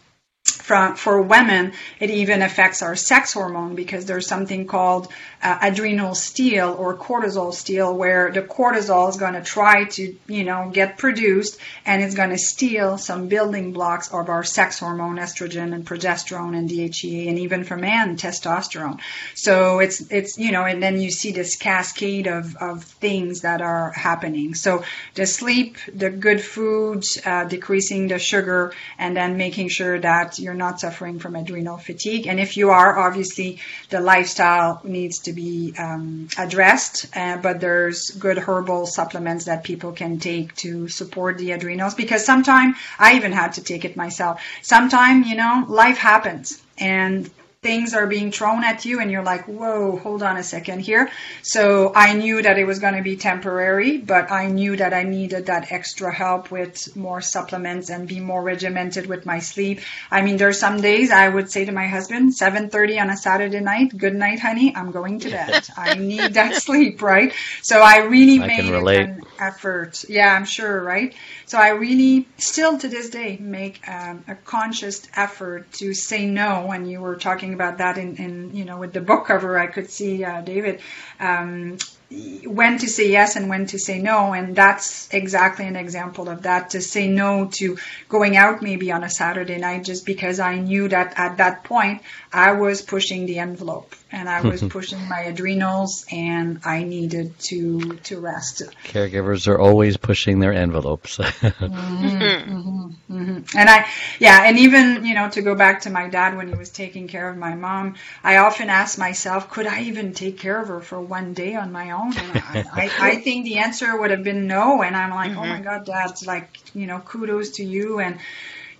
from, for women, it even affects our sex hormone because there's something called uh, adrenal steal or cortisol steal where the cortisol is going to try to, you know, get produced and it's going to steal some building blocks of our sex hormone, estrogen and progesterone and DHEA and even for men, testosterone. So it's, it's, you know, and then you see this cascade of, of things that are happening. So the sleep, the good foods, uh, decreasing the sugar and then making sure that you're not suffering from adrenal fatigue. And if you are, obviously the lifestyle needs to be um, addressed, uh, but there's good herbal supplements that people can take to support the adrenals because sometimes I even had to take it myself. Sometimes, you know, life happens and things are being thrown at you and you're like, whoa, hold on a second here. So I knew that it was going to be temporary, but I knew that I needed that extra help with more supplements and be more regimented with my sleep. I mean, there's some days I would say to my husband, 7.30 on a Saturday night, good night, honey, I'm going to bed. I need that sleep, right? So I really I made an effort. Yeah, I'm sure, right? So I really still to this day make um, a conscious effort to say no when you were talking about that in, in you know with the book cover, I could see uh, David. Um, when to say yes and when to say no. And that's exactly an example of that to say no to going out maybe on a Saturday night just because I knew that at that point I was pushing the envelope and I was pushing my adrenals and I needed to, to rest. Caregivers are always pushing their envelopes. mm-hmm, mm-hmm, mm-hmm. And I, yeah, and even, you know, to go back to my dad when he was taking care of my mom, I often ask myself, could I even take care of her for one day on my own? I, I, I, think the answer would have been no. And I'm like, mm-hmm. oh my mm-hmm. God, Dad, like, you know, kudos to you. And,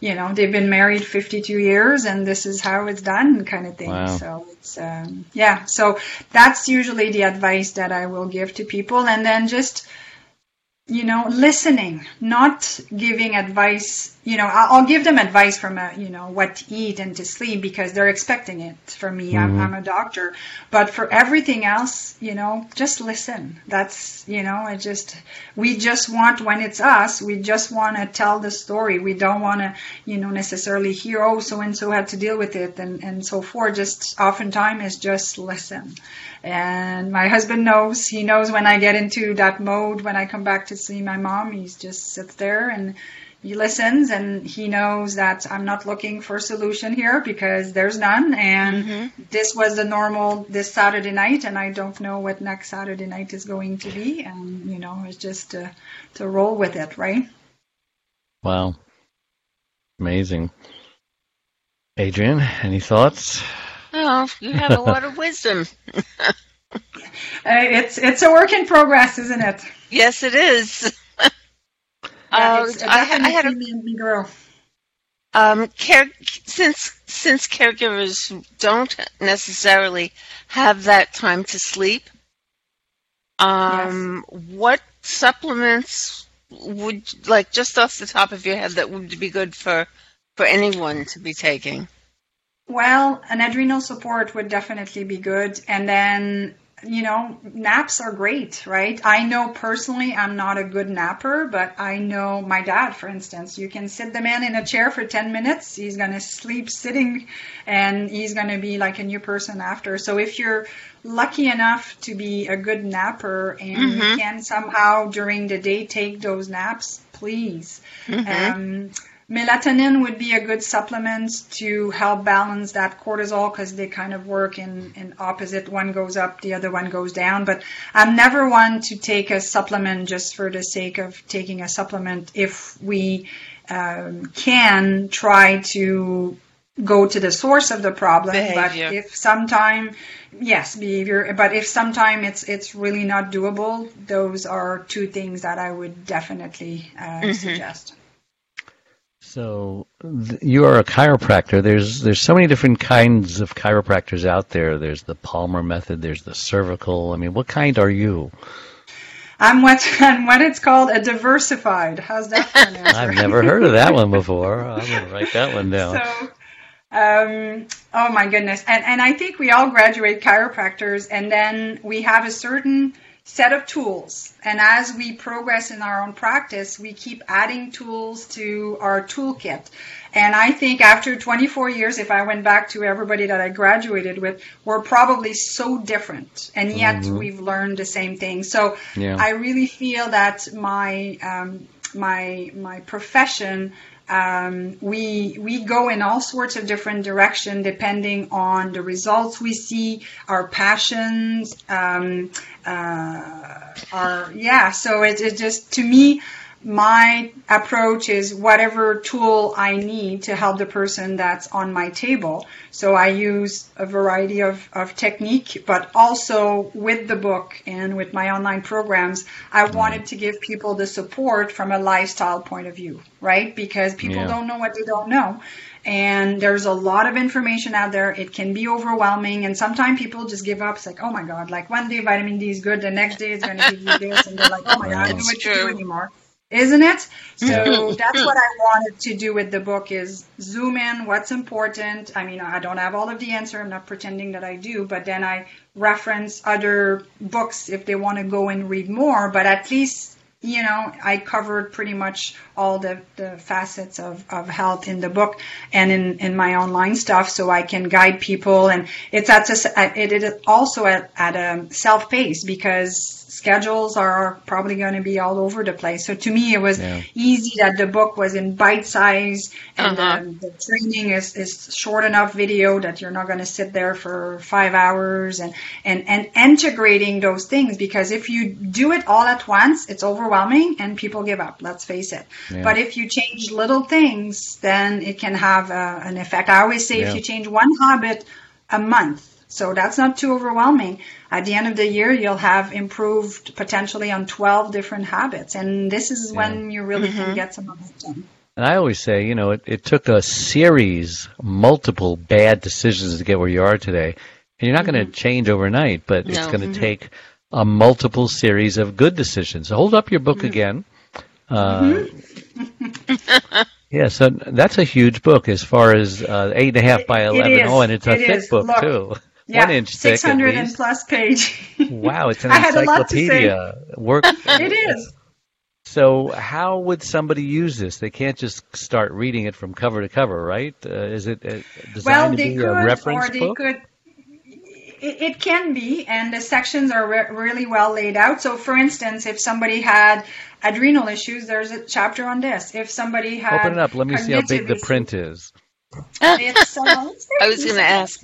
you know, they've been married 52 years and this is how it's done kind of thing. Wow. So it's, um, yeah. So that's usually the advice that I will give to people. And then just, you know, listening, not giving advice. You know, I'll, give them advice from a, you know, what to eat and to sleep because they're expecting it from me. Mm-hmm. I'm, I'm, a doctor, but for everything else, you know, just listen. That's, you know, I just, we just want when it's us, we just want to tell the story. We don't want to, you know, necessarily hear, oh, so and so had to deal with it and and so forth. Just oftentimes is just listen. And my husband knows, he knows when I get into that mode, when I come back to see my mom, he just sits there and he listens and he knows that I'm not looking for a solution here because there's none. And mm-hmm. this was the normal this Saturday night, and I don't know what next Saturday night is going to be. And, you know, it's just to, to roll with it, right? Wow. Amazing. Adrienne, any thoughts? Oh, you have a lot of wisdom. uh, it's it's a work in progress, isn't it? Yes, it is. Yeah, uh, I, I, had a girl. Um, care since since caregivers don't necessarily have that time to sleep. Um, yes. what supplements would like just off the top of your head that would be good for for anyone to be taking? Well, an adrenal support would definitely be good. And then, you know, naps are great, right? I know personally I'm not a good napper, but I know my dad, for instance, you can sit the man in a chair for 10 minutes. He's going to sleep sitting and he's going to be like a new person after. So if you're lucky enough to be a good napper and mm-hmm. you can somehow during the day take those naps, please. Mm-hmm. Um, Melatonin would be a good supplement to help balance that cortisol because they kind of work in, in opposite. One goes up, the other one goes down. But I'm never one to take a supplement just for the sake of taking a supplement. If we um, can try to go to the source of the problem, behavior. but if sometime, yes, behavior. But if sometime it's it's really not doable, those are two things that I would definitely uh, mm-hmm. suggest. So th- you are a chiropractor. There's there's so many different kinds of chiropractors out there. There's the Palmer method. There's the cervical. I mean, what kind are you? I'm what I'm what it's called a diversified. How's that I've never heard of that one before. I'm gonna write that one down. So, um, oh my goodness, and and I think we all graduate chiropractors, and then we have a certain set of tools. And as we progress in our own practice, we keep adding tools to our toolkit. And I think after 24 years, if I went back to everybody that I graduated with, we're probably so different. And yet mm-hmm. we've learned the same thing. So yeah. I really feel that my, um, my, my profession um, we we go in all sorts of different direction depending on the results we see, our passions, um, uh, our yeah. So it, it just to me, my approach is whatever tool I need to help the person that's on my table. So I use a variety of, of technique, but also with the book and with my online programs, I mm-hmm. wanted to give people the support from a lifestyle point of view, right? Because people yeah. don't know what they don't know. And there's a lot of information out there. It can be overwhelming. And sometimes people just give up. It's like, oh my God, like one day vitamin D is good. The next day it's going to give you this. And they're like, oh my God, I don't know what to do anymore isn't it? So that's what I wanted to do with the book is zoom in what's important. I mean, I don't have all of the answer. I'm not pretending that I do, but then I reference other books if they want to go and read more, but at least you know, I covered pretty much all the, the facets of, of health in the book and in, in my online stuff so I can guide people. And it's at a, it is also at, at a self pace because schedules are probably going to be all over the place. So to me, it was yeah. easy that the book was in bite size and uh-huh. the, the, training is, is short enough video that you're not going to sit there for five hours and, and, and integrating those things because if you do it all at once, it's overwhelming and people give up. Let's face it. Yeah. But if you change little things, then it can have a, uh, an effect. I always say yeah. if you change one habit a month, so that's not too overwhelming. At the end of the year, you'll have improved potentially on 12 different habits. And this is yeah. when you really mm-hmm. can get some momentum. And I always say, you know, it, it took a series, multiple bad decisions to get where you are today. And you're not mm-hmm. going to change overnight, but no. it's going to mm-hmm. take a multiple series of good decisions. So hold up your book mm-hmm. again. Uh, mm-hmm. yeah, so that's a huge book as far as uh, eight and a half by eleven. Oh, and it's a it thick is. book Look, too. Yeah, One inch thick. Six hundred and plus page. wow, it's an encyclopedia. Work. it is. So, how would somebody use this? They can't just start reading it from cover to cover, right? Uh, is it uh, designed well, to be could, a reference or they book? Could, it, it can be, and the sections are re- really well laid out. So, for instance, if somebody had adrenal issues, there's a chapter on this. If somebody had open it up, let me see how big the print is. It's, uh, I was going to ask.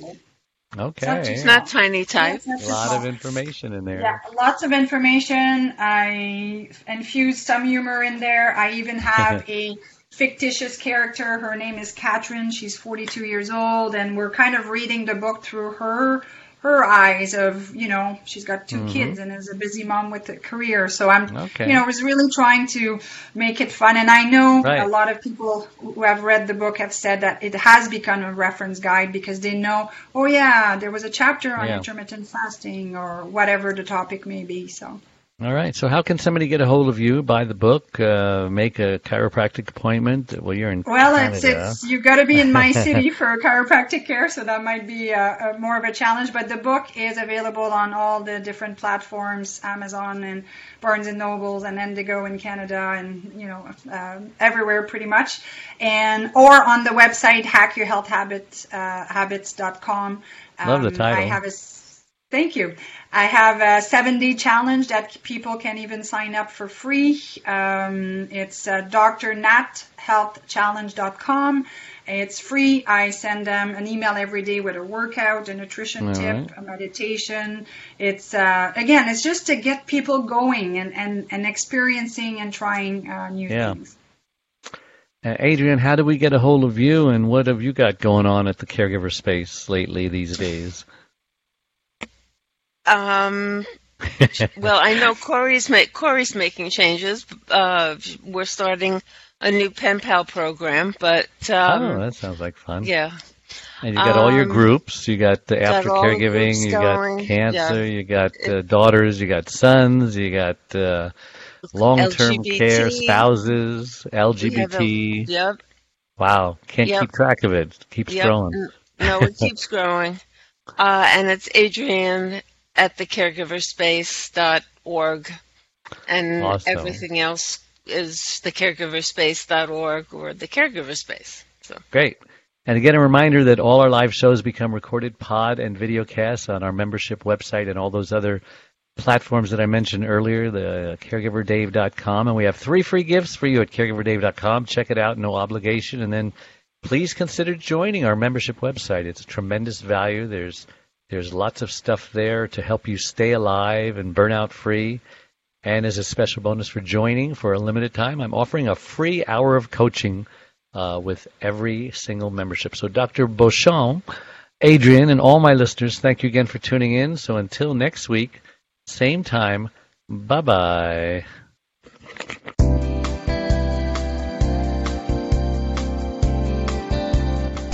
Okay. It's not tiny type. a lot of information in there. Yeah, lots of information. I infused some humor in there. I even have a fictitious character. Her name is Catherine. She's 42 years old, and we're kind of reading the book through her her eyes of you know she's got 2 mm-hmm. kids and is a busy mom with a career so i'm okay. you know was really trying to make it fun and i know right. a lot of people who have read the book have said that it has become a reference guide because they know oh yeah there was a chapter on yeah. intermittent fasting or whatever the topic may be so all right. So, how can somebody get a hold of you? Buy the book, uh, make a chiropractic appointment. Well, you're in. Well, Canada. it's it's you've got to be in my city for chiropractic care, so that might be a, a more of a challenge. But the book is available on all the different platforms, Amazon and Barnes and Nobles and Indigo in Canada, and you know uh, everywhere pretty much, and or on the website hackyourhealthhabits uh, habits.com. Um, Love the um, title. I have a Thank you. I have a seven day challenge that people can even sign up for free. Um, it's uh, drnathealthchallenge.com. It's free. I send them an email every day with a workout, a nutrition All tip, right. a meditation. It's uh, again, it's just to get people going and, and, and experiencing and trying uh, new yeah. things. Uh, Adrienne, how do we get a hold of you, and what have you got going on at the caregiver space lately these days? Um, well, I know Corey's ma- Corey's making changes. Uh, we're starting a new pen pal program, but um, oh, that sounds like fun. Yeah. And you got um, all your um, groups. You got the after caregiving. You got cancer. Yeah. You got uh, daughters. You got sons. You got uh, long-term LGBT. care spouses. LGBT. A, yep. Wow, can't yep. keep track of it. it keeps yep. growing. No, it keeps growing. Uh, and it's Adrienne at thecaregiverspace.org. And awesome. everything else is thecaregiverspace.org or the caregiver space. So. Great. And again, a reminder that all our live shows become recorded pod and video casts on our membership website and all those other platforms that I mentioned earlier, the caregiverdave.com. And we have three free gifts for you at caregiverdave.com. Check it out, no obligation. And then please consider joining our membership website. It's a tremendous value. There's there's lots of stuff there to help you stay alive and burnout free. And as a special bonus for joining for a limited time, I'm offering a free hour of coaching uh, with every single membership. So, Dr. Beauchamp, Adrienne, and all my listeners, thank you again for tuning in. So, until next week, same time, bye bye.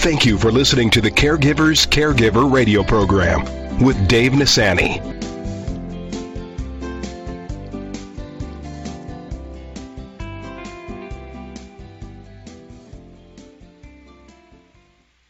Thank you for listening to the Caregivers Caregiver radio program with Dave Nassaney.